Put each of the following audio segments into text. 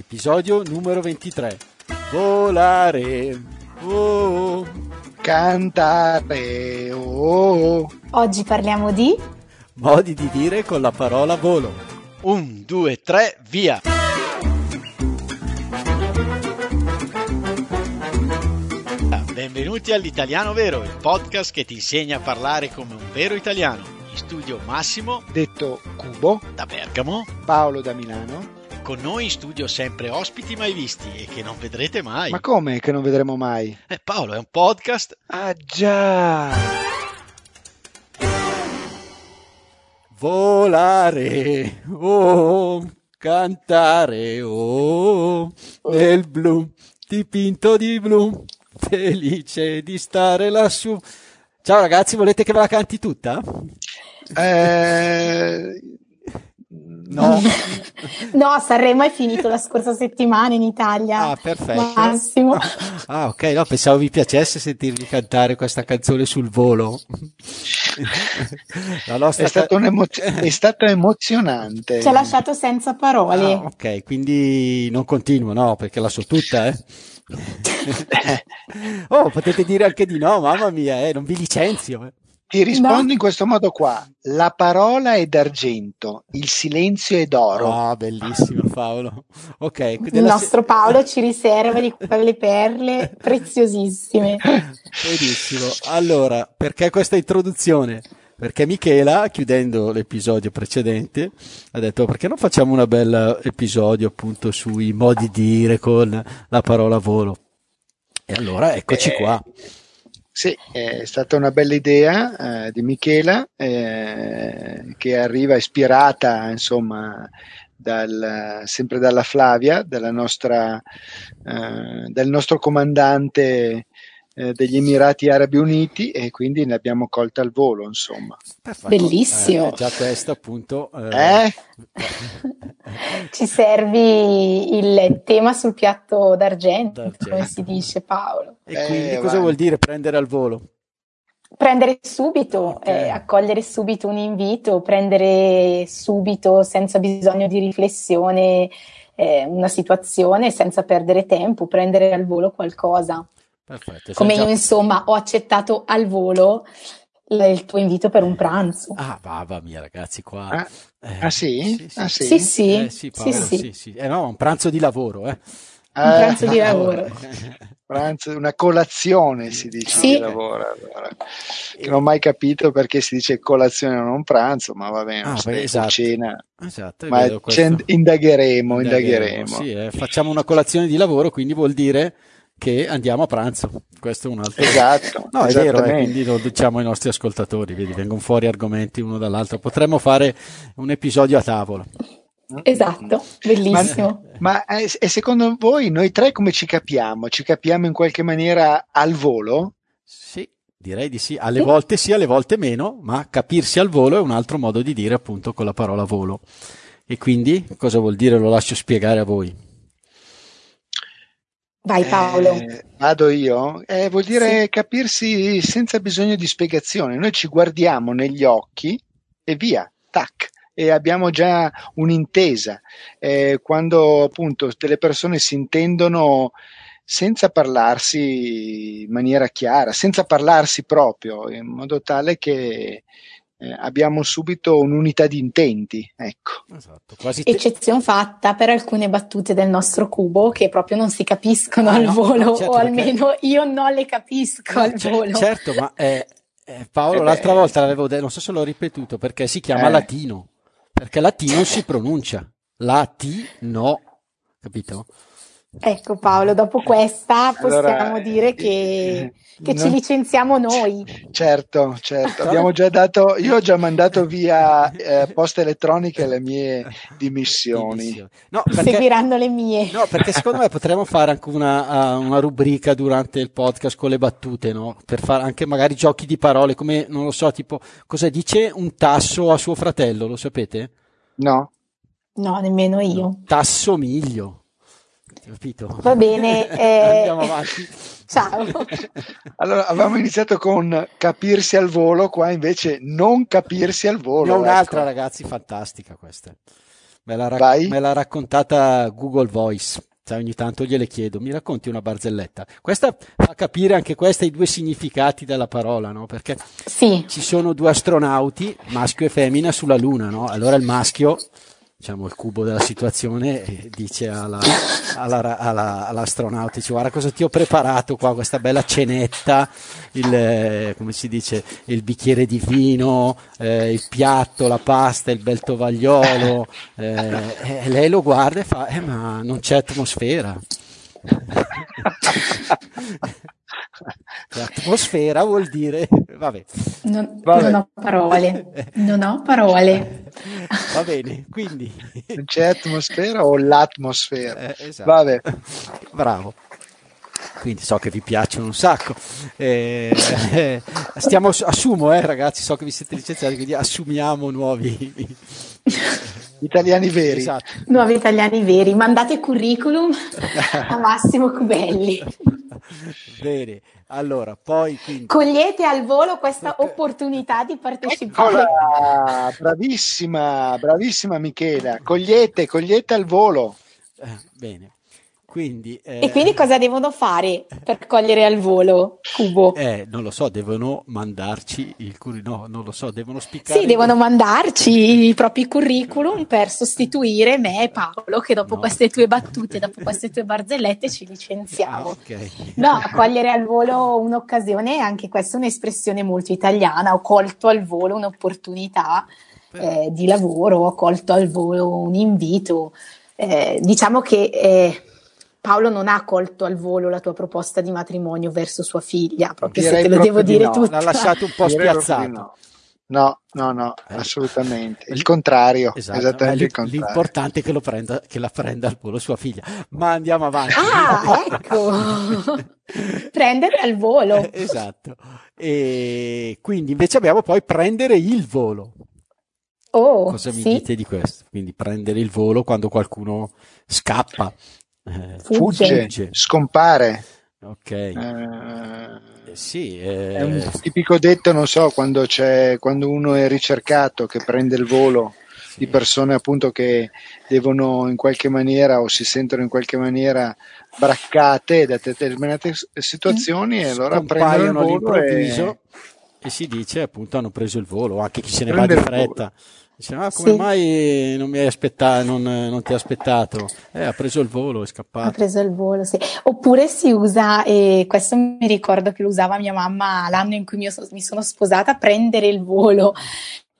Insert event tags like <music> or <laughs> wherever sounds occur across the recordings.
episodio numero 23. Volare, oh, Cantare, oh. Oggi parliamo di modi di dire con la parola volo. Un, due, tre, via. Benvenuti all'Italiano Vero, il podcast che ti insegna a parlare come un vero italiano. In studio Massimo Detto Cubo, da Bergamo, Paolo da Milano. Con noi in studio sempre ospiti mai visti e che non vedrete mai. Ma come che non vedremo mai? Eh, Paolo, è un podcast? Ah già! Volare, oh, cantare, oh, nel blu, dipinto di blu, felice di stare lassù. Ciao ragazzi, volete che ve la canti tutta? Eh, no, <laughs> No, Sanremo è finito la scorsa settimana in Italia. Ah, perfetto. Massimo. <laughs> Ah, ok, no, pensavo vi piacesse sentirvi cantare questa canzone sul volo. <laughs> La nostra è stato, emozio- è stato emozionante. Ci ha lasciato senza parole. Ah, ok, quindi non continuo, no, perché la so tutta, eh. oh, potete dire anche di no, mamma mia, eh, non vi licenzio. eh. Ti rispondo No. in questo modo qua. La parola è d'argento, il silenzio è d'oro. Ah, bellissimo Paolo. Ok, Il se- nostro Paolo ci riserva di <laughs> quelle perle preziosissime. Benissimo. Allora, perché questa introduzione? Perché Michela, chiudendo l'episodio precedente, ha detto perché non facciamo un bel episodio appunto sui modi di dire con la parola volo. E allora eccoci Eh, qua. Sì, è stata una bella idea eh, di Michela eh, che arriva ispirata, insomma, dal- sempre dalla Flavia, dalla nostra, eh, dal nostro comandante eh, degli Emirati Arabi Uniti e quindi ne abbiamo colta al volo, insomma. Perfetto. Bellissimo. Eh, già questo appunto. eh, Eh? <laughs> Ci servi il tema sul piatto d'argento, D'argento. come si dice Paolo. E quindi Eh, cosa vai. vuol dire prendere al volo? Prendere subito, Ok. eh, accogliere subito un invito, prendere subito senza bisogno di riflessione eh, una situazione, senza perdere tempo, prendere al volo qualcosa. Perfetto. Come siamo io, già- insomma, ho accettato al volo il tuo invito per un pranzo. Ah, mamma mia ragazzi, qua. Ah, Eh, ah, sì? Ah, sì? Sì, sì, Eh, sì, Paolo, sì, sì. sì, sì. Eh no, un pranzo di lavoro, eh. Un pranzo di Eh, lavoro. pranzo- una colazione si dice Sì. di lavoro. allora. Che non ho mai capito perché si dice colazione e non pranzo, ma va bene, Ah, beh, esatto. cena. Esatto, Ma questo. indagheremo, indagheremo. Sì, eh, facciamo una colazione di lavoro, quindi vuol dire che andiamo a pranzo. Questo è un altro. Esatto, No, è vero, eh, quindi lo diciamo ai nostri ascoltatori, vedi, vengono fuori argomenti uno dall'altro. Potremmo fare un episodio a tavola. Esatto, bellissimo. Ma eh, e secondo voi noi tre come ci capiamo? Ci capiamo in qualche maniera al volo? Sì, direi di sì. Alle volte sì, alle volte meno, ma capirsi al volo è un altro modo di dire appunto con la parola volo. E quindi cosa vuol dire? Lo lascio spiegare a voi. Vai Paolo. Eh, vado io? Eh, vuol dire capirsi senza bisogno di spiegazione. Noi ci guardiamo negli occhi e via, tac. E abbiamo già un'intesa. Eh, quando appunto delle persone si intendono senza parlarsi in maniera chiara, senza parlarsi proprio, in modo tale che eh, abbiamo subito un'unità di intenti. Ecco. Esatto, quasi te- Eccezione fatta per alcune battute del nostro cubo che proprio non si capiscono Ah, al no, volo, no, certo, o perché- almeno io non le capisco al Cer- volo. Certo, ma eh, eh, Paolo, Eh l'altra volta l'avevo detto, non so se l'ho ripetuto, perché si chiama Eh. latino, perché latino si pronuncia, latino, capito? Ecco Paolo, dopo questa possiamo Allora, dire che, che ci non- licenziamo noi. Certo, certo, abbiamo già dato, io ho già mandato via <laughs> eh, poste elettroniche le mie dimissioni. Dimissioni. No, perché, Seguiranno le mie. no, perché secondo me potremmo fare anche una, uh, una rubrica durante il podcast con le battute, no? Per fare anche magari giochi di parole, come, non lo so, tipo, cosa dice un tasso a suo fratello, lo sapete? No? No, nemmeno io. Tasso miglio. Capito? Va bene, <laughs> eh, Andiamo avanti. ciao. <laughs> Allora, avevamo iniziato con capirsi al volo, qua invece non capirsi al volo. Ne ho un'altra, ecco. ragazzi, fantastica questa. Me l'ha, rac- me l'ha raccontata Google Voice. Cioè, ogni tanto gliele chiedo, mi racconti una barzelletta? Questa fa capire anche questa i due significati della parola, no? Perché sì. ci sono due astronauti, maschio e femmina, sulla Luna, no? Allora il maschio diciamo, il cubo della situazione e dice alla, alla, alla, all'astronauta, dice guarda cosa ti ho preparato qua, questa bella cenetta, il, eh, come si dice, il bicchiere di vino, eh, il piatto, la pasta, il bel tovagliolo, <laughs> eh, e lei lo guarda e fa, eh, ma non c'è atmosfera. <laughs> <laughs> L'atmosfera vuol dire, vabbè. Non, vabbè. non ho parole, non ho parole. <laughs> Va bene, quindi. Non c'è atmosfera o l'atmosfera? Eh, esatto. Vabbè. Bravo. Quindi so che vi piacciono un sacco. Eh, eh, <laughs> stiamo, assumo, eh, ragazzi, so che vi siete licenziati, quindi assumiamo nuovi italiani veri. Esatto. Nuovi italiani veri. Mandate curriculum a Massimo Cubelli. Bene, allora, poi quindi... Cogliete al volo questa opportunità di partecipare. Eccola, bravissima, bravissima Michela. Cogliete, cogliete al volo. Eh, bene. Quindi, eh, e quindi cosa devono fare per cogliere al volo Cubo? Eh, non lo so, devono mandarci il curriculum, no, non lo so, devono spiccare. Sì, devono mandarci i propri curriculum per sostituire me e Paolo che dopo no. queste tue battute, dopo queste tue barzellette ci licenziamo. Ah, okay. No, cogliere al volo un'occasione, anche questa è un'espressione molto italiana, ho colto al volo un'opportunità eh, di lavoro, ho colto al volo un invito. Eh, diciamo che eh, Paolo non ha colto al volo la tua proposta di matrimonio verso sua figlia, proprio Direi se te lo devo dire no. tutto. L'ha lasciato un po' spiazzato. No, no, no, eh. assolutamente. Il contrario, esatto. esattamente il contrario. L'importante è che, lo prenda, che la prenda al volo sua figlia. Ma andiamo avanti. Ah, ecco! <laughs> prendere al volo. esatto. E quindi invece abbiamo poi prendere il volo. Oh, Cosa mi sì. dite di questo? Quindi prendere il volo quando qualcuno scappa. Eh, fugge, fugge, scompare. Ok. Eh, sì, eh... È un tipico detto, non so, quando, c'è, quando uno è ricercato che prende il volo sì. di persone appunto che devono in qualche maniera o si sentono in qualche maniera braccate da determinate situazioni e allora prendono il volo e... e... si dice appunto hanno preso il volo, anche chi se ne Prende va di fretta. Dice, ah, come sì. mai non mi hai aspettato, non, non, ti ha aspettato? Eh, ha preso il volo, è scappato. Ha preso il volo, sì. Oppure si usa, e questo mi ricordo che lo usava mia mamma l'anno in cui mi, mi sono sposata, prendere il volo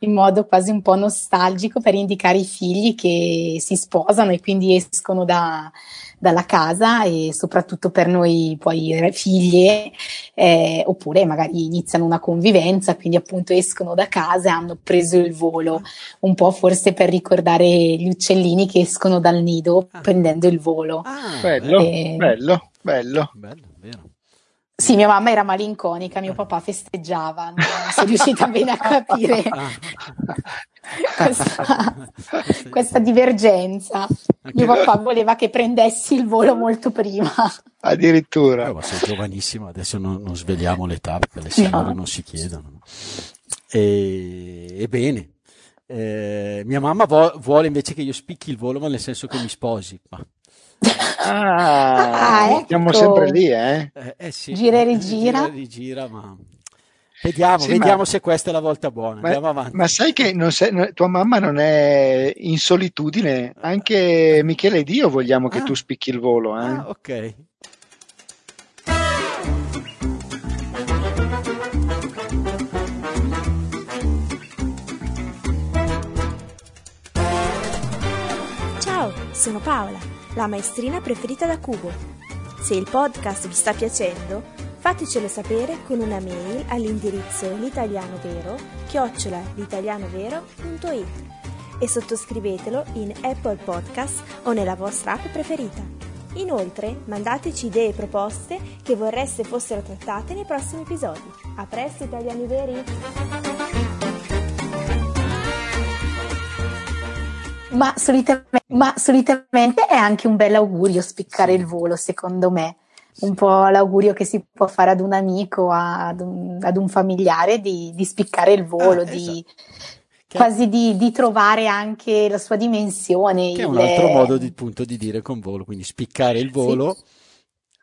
in modo quasi un po' nostalgico per indicare i figli che si sposano e quindi escono da, dalla casa e soprattutto per noi poi figlie eh, oppure magari iniziano una convivenza quindi appunto escono da casa e hanno preso il volo. Un po' forse per ricordare gli uccellini che escono dal nido ah. prendendo il volo. Ah, bello, eh, bello bello. Bello vero sì, mia mamma era malinconica, mio papà festeggiava, non sono riuscita bene a capire <laughs> questa, questa divergenza. Mio papà voleva che prendessi il volo molto prima. Addirittura. Eh, ma sei giovanissimo, adesso non, non svegliamo l'età perché le signore no. non si chiedono. E, ebbene, eh, mia mamma vo- vuole invece che io spicchi il volo, ma nel senso che mi sposi. Ma Ah, ah ecco. siamo sempre lì, eh? eh, eh sì, gira e rigira. Gira e rigira, ma... Vediamo, sì, vediamo ma... se questa è la volta buona. Ma, Andiamo avanti. Ma sai che sei, tua mamma non è in solitudine? Anche Michele ed io vogliamo che ah. tu spicchi il volo. Eh? Ah, ok. Ciao, sono Paola la maestrina preferita da Cubo. Se il podcast vi sta piacendo, fatecelo sapere con una mail all'indirizzo l'italianovero chiocciola l'italianovero.it e sottoscrivetelo in Apple Podcast o nella vostra app preferita. Inoltre, mandateci idee e proposte che vorreste fossero trattate nei prossimi episodi. A presto, italiani veri! Ma solitamente, ma solitamente è anche un bel augurio spiccare il volo, secondo me. Un po' l'augurio che si può fare ad un amico, ad un, ad un familiare di, di, spiccare il volo, ah, di, esatto. quasi di, di, trovare anche la sua dimensione. Che il... è un altro modo di, appunto, di dire con volo, quindi spiccare il volo. Sì.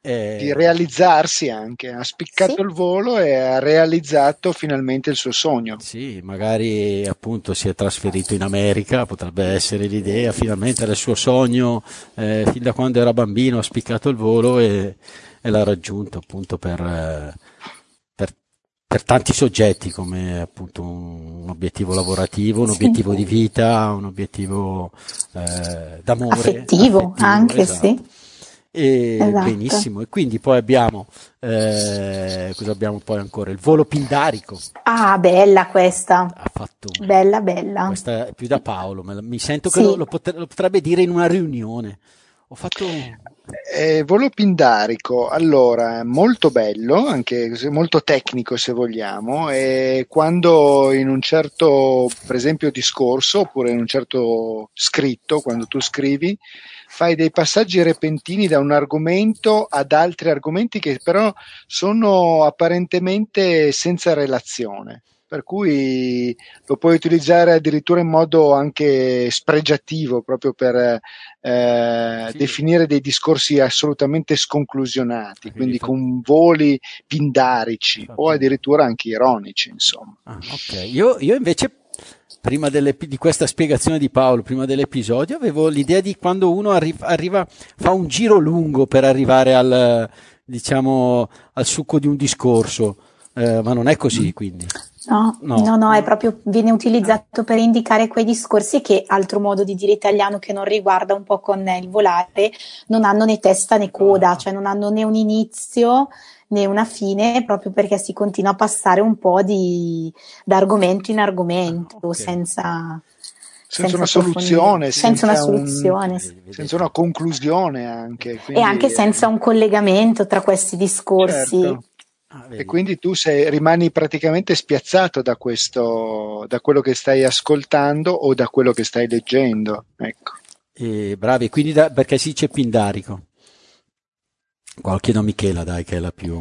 Di realizzarsi anche, ha spiccato sì. il volo e ha realizzato finalmente il suo sogno. Sì, magari appunto si è trasferito in America, potrebbe essere l'idea, finalmente era il suo sogno, eh, fin da quando era bambino ha spiccato il volo e, e l'ha raggiunto appunto per... Eh, per tanti soggetti come appunto un, obiettivo lavorativo, un sì. obiettivo di vita, un obiettivo eh, d'amore. Affettivo, affettivo anche, esatto. sì. E esatto. benissimo, e quindi poi abbiamo, eh, cosa abbiamo poi ancora? Il volo pindarico. Ah, bella questa. Ha fatto bella, bella. Questa è più da Paolo, mi sento che sì. lo, lo, potrebbe dire in una riunione. Ho fatto eh, volo pindarico, allora, molto bello, anche molto tecnico se vogliamo, e quando in un certo, per esempio, discorso oppure in un certo scritto, quando tu scrivi, fai dei passaggi repentini da un argomento ad altri argomenti che però sono apparentemente senza relazione per cui lo puoi utilizzare addirittura in modo anche spregiativo, proprio per eh, sì. definire dei discorsi assolutamente sconclusionati, quindi con voli pindarici fatto... o addirittura anche ironici, insomma. Ah, ok, io, io invece prima di questa spiegazione di Paolo, prima dell'episodio, avevo l'idea di quando uno arriva, arriva, fa un giro lungo per arrivare al, diciamo, al succo di un discorso, eh, ma non è così, quindi. No, no, no, no, è proprio, viene utilizzato per indicare quei discorsi che, altro modo di dire italiano che non riguarda un po' con il volare, non hanno né testa né coda, cioè non hanno né un inizio né una fine, proprio perché si continua a passare un po' di, da argomento in argomento, okay. senza, senza, una soluzione, senza, senza una soluzione, un, senza una conclusione anche. e anche senza un collegamento tra questi discorsi. Certo. Ah, e quindi tu sei, rimani praticamente spiazzato da questo, da quello che stai ascoltando o da quello che stai leggendo. Ecco. E, bravi, quindi da, perché si dice pindarico? Qua chiedo a Michela, dai, che è la più.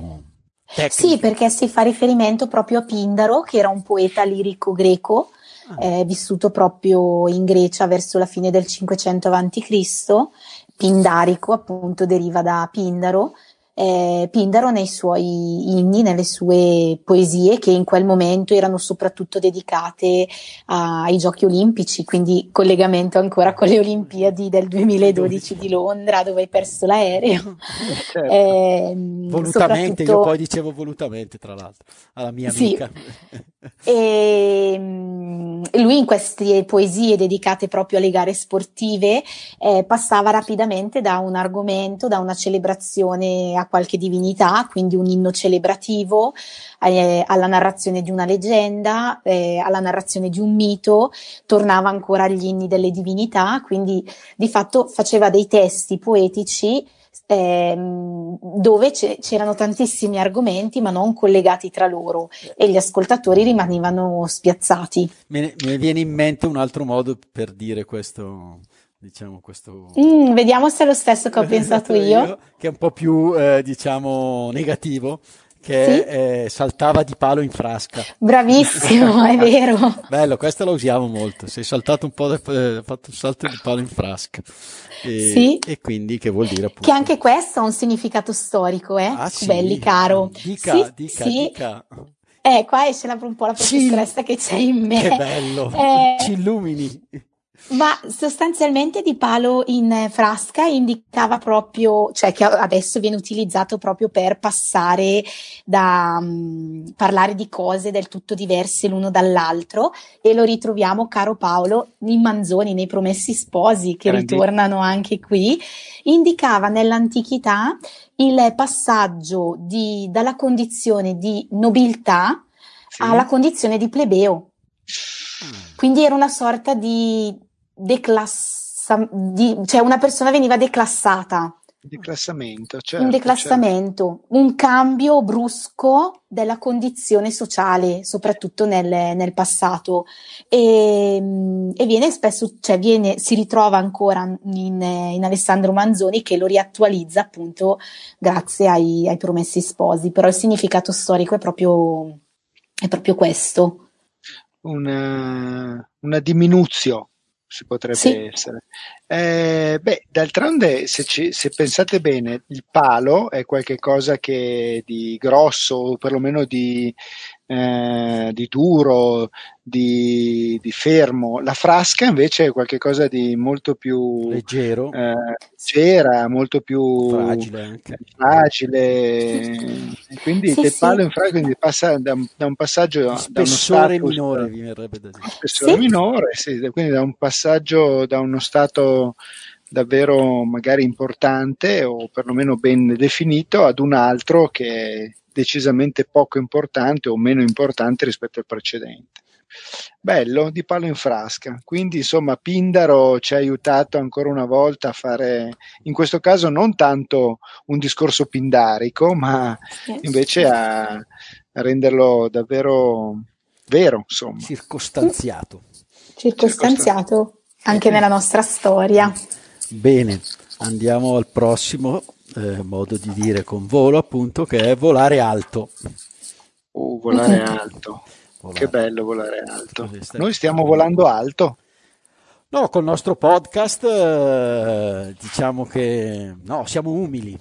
Tecnica. Sì, perché si fa riferimento proprio a Pindaro, che era un poeta lirico greco, ah. eh, vissuto proprio in Grecia verso la fine del 500 a.C. Pindarico, appunto, deriva da Pindaro, eh, Pindaro nei suoi inni, nelle sue poesie che in quel momento erano soprattutto dedicate a, ai giochi olimpici, quindi collegamento ancora con le Olimpiadi del 2012 di Londra dove hai perso l'aereo. <laughs> Certo. Eh, volutamente, io poi dicevo volutamente tra l'altro alla mia amica. Sì. E mm, lui in queste poesie dedicate proprio alle gare sportive eh, passava rapidamente da un argomento, da una celebrazione a qualche divinità, quindi un inno celebrativo, eh, alla narrazione di una leggenda, eh, alla narrazione di un mito, tornava ancora agli inni delle divinità, quindi di fatto faceva dei testi poetici ehm, dove c'erano tantissimi argomenti ma non collegati tra loro e gli ascoltatori rimanevano spiazzati. Ne viene in mente un altro modo per dire questo diciamo questo mm, vediamo se è lo stesso che ho <laughs> pensato io. che è un po' più eh, diciamo negativo che sì? eh, saltava di palo in frasca. Bravissimo, <laughs> è vero. Bello, questa la usiamo molto. Sei saltato un po', eh, fatto un salto di palo in frasca. E, sì. e quindi che vuol dire appunto? Che anche questo ha un significato storico, eh? Ah, sì? Belli caro. Dica, sì, dica, sì. dica. Eh, qua esce un po' la professoressa che c'è in me. Che bello, eh, ci illumini. Ma sostanzialmente di palo in frasca indicava proprio, cioè che adesso viene utilizzato proprio per passare da um, parlare di cose del tutto diverse l'uno dall'altro e lo ritroviamo, caro Paolo, in Manzoni, nei Promessi Sposi che Grandi. ritornano anche qui, indicava nell'antichità il passaggio di, dalla condizione di nobiltà sì. alla condizione di plebeo. Quindi era una sorta di declassa, di, cioè una persona veniva declassata. Declassamento, certo, un declassamento, certo. un cambio brusco della condizione sociale, soprattutto nel, nel passato. E, e, viene spesso, cioè viene, si ritrova ancora in, in, Alessandro Manzoni che lo riattualizza appunto grazie ai, ai promessi sposi, però il significato storico è proprio, è proprio questo. una, una diminuzione si potrebbe Sì. essere. Eh, beh, d'altronde, se, ci- se pensate bene, il palo è qualcosa che di grosso, o perlomeno di, eh, di duro, di, di fermo. La frasca invece è qualcosa di molto più leggero, eh, leggera, molto più fragile anche. fragile. Quindi Sì, del sì. palo in frasca quindi passa da, un- da un passaggio da uno status- minore, mi verrebbe da dire. spessore Sì. minore, sì, quindi da un passaggio da uno stato davvero magari importante o perlomeno ben definito ad un altro che decisamente poco importante o meno importante rispetto al precedente. Bello, di palo in frasca. Quindi insomma Pindaro ci ha aiutato ancora una volta a fare, in questo caso non tanto un discorso pindarico, ma invece a, a renderlo davvero vero, insomma. Circostanziato. circostanziato anche nella nostra storia. Bene, andiamo al prossimo eh, modo di dire con volo, appunto, che è volare alto. Uh, volare <laughs> alto. Volare. Che bello volare alto. Noi stiamo volando alto. No, col nostro podcast eh, diciamo che no, siamo umili.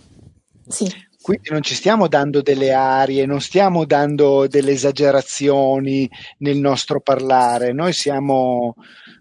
Sì, Quindi non ci stiamo dando delle arie, non stiamo dando delle esagerazioni nel nostro parlare. Noi siamo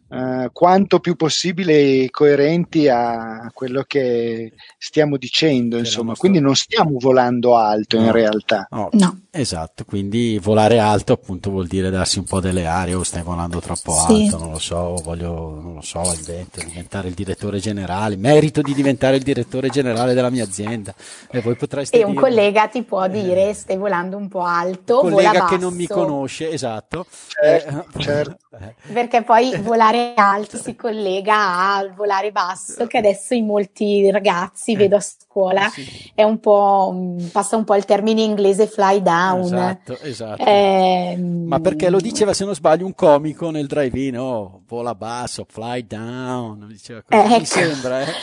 eh, quanto più possibile coerenti a quello che stiamo dicendo, insomma. nostra- Quindi non stiamo volando alto in No. realtà. No, no. Esatto, quindi volare alto appunto vuol dire darsi un po' delle arie o stai volando troppo Sì. alto, non lo so, o voglio, non lo so, invento, diventare il direttore generale, merito di diventare il direttore generale della mia azienda e voi potreste E un dire- collega ti può dire stai volando un po' alto, un vola collega che non mi conosce, esatto. Certo, Eh, certo. <laughs> eh, Perché poi volare alto si collega al volare basso, che adesso in molti ragazzi, vedo a scuola, Eh, sì. è un po', mh, passa un po' il termine inglese fly down. Esatto, esatto. Ehm, Ma perché lo diceva, se non sbaglio, un comico nel drive-in, oh, vola basso, fly down, diceva così, Eh, mi ecco. sembra, eh.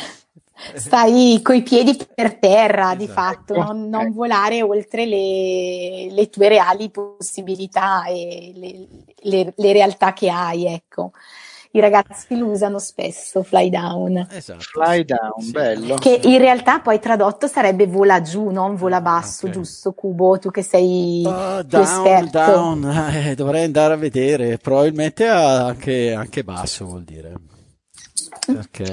<laughs> Stai coi piedi per terra, di Esatto. fatto, non, non volare oltre le, le tue reali possibilità e le, le- le realtà che hai, ecco. I ragazzi lo usano spesso, fly down. Esatto. Fly down, Sì. bello. Che in realtà poi tradotto sarebbe vola giù, non vola basso, Ah, ok. giusto Cubo? Tu che sei più down, esperto. down, <laughs> eh, dovrei andare a vedere, probabilmente anche, anche basso vuol dire. Perché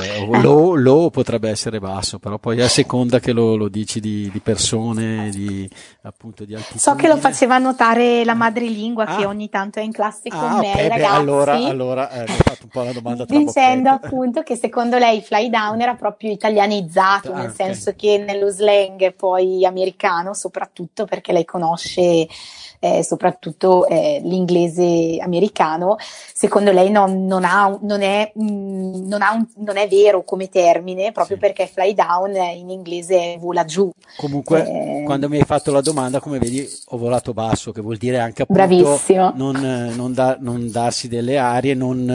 low, low potrebbe essere basso, però poi a seconda che lo, lo dici di, di persone, di appunto di altitudine. So che lo faceva notare la madrelingua che Ah. ogni tanto è in classe con Ah, me, ok, ai beh, ragazzi. allora, allora eh, mi ha fatto un po' la domanda tra dicendo bocchetto. appunto che secondo lei fly down era proprio italianizzato, Ah, nel ok. senso che nello slang poi americano, soprattutto perché lei conosce eh, soprattutto eh, l'inglese americano, secondo lei non, non ha, non, è, mh, non, ha un- non è vero come termine, proprio Sì. perché fly down in inglese vola giù. Comunque, Eh, quando mi hai fatto la domanda, come vedi, ho volato basso, che vuol dire anche appunto Bravissimo. non, non da- non darsi delle arie, non,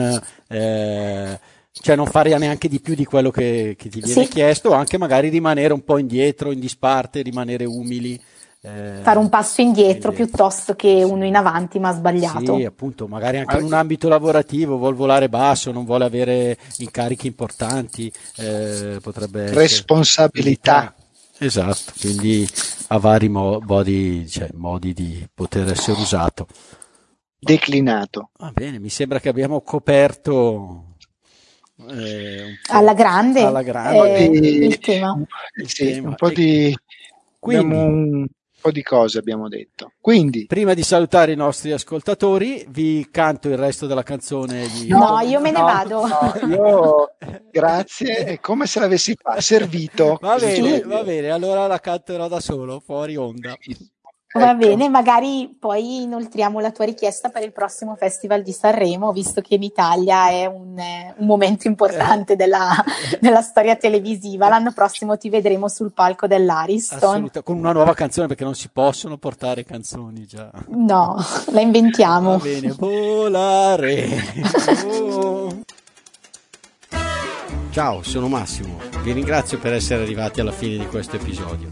eh, cioè non fare neanche di più di quello che, che ti viene Sì. chiesto, o anche magari rimanere un po' indietro, in disparte, rimanere umili. Eh, Fare un passo indietro indietro. piuttosto che uno in avanti ma sbagliato. Sì, appunto, magari anche in un ambito lavorativo, vuol volare basso, non vuole avere incarichi importanti, eh, potrebbe essere Responsabilità. Esatto, quindi ha vari mo- modi, cioè, modi di poter essere usato. Declinato. Va bene, mi sembra che abbiamo coperto eh, Alla grande, alla grande. eh, il tema. il Sì, tema. un po' di Quindi, po' di cose abbiamo detto. Quindi prima di salutare i nostri ascoltatori, vi canto il resto della canzone di No, io me ne no, vado. no, io grazie, è come se l'avessi fa- servito. Va bene, va bene, allora la canterò da solo, fuori onda. Va Ecco. bene, magari poi inoltriamo la tua richiesta per il prossimo Festival di Sanremo, visto che in Italia è un, eh, un momento importante della, <laughs> della storia televisiva. L'anno prossimo ti vedremo sul palco dell'Ariston. Assoluta, con una nuova canzone perché non si possono portare canzoni già. No, la inventiamo. Va bene, volare. Oh. <laughs> Ciao, sono Massimo. Vi ringrazio per essere arrivati alla fine di questo episodio.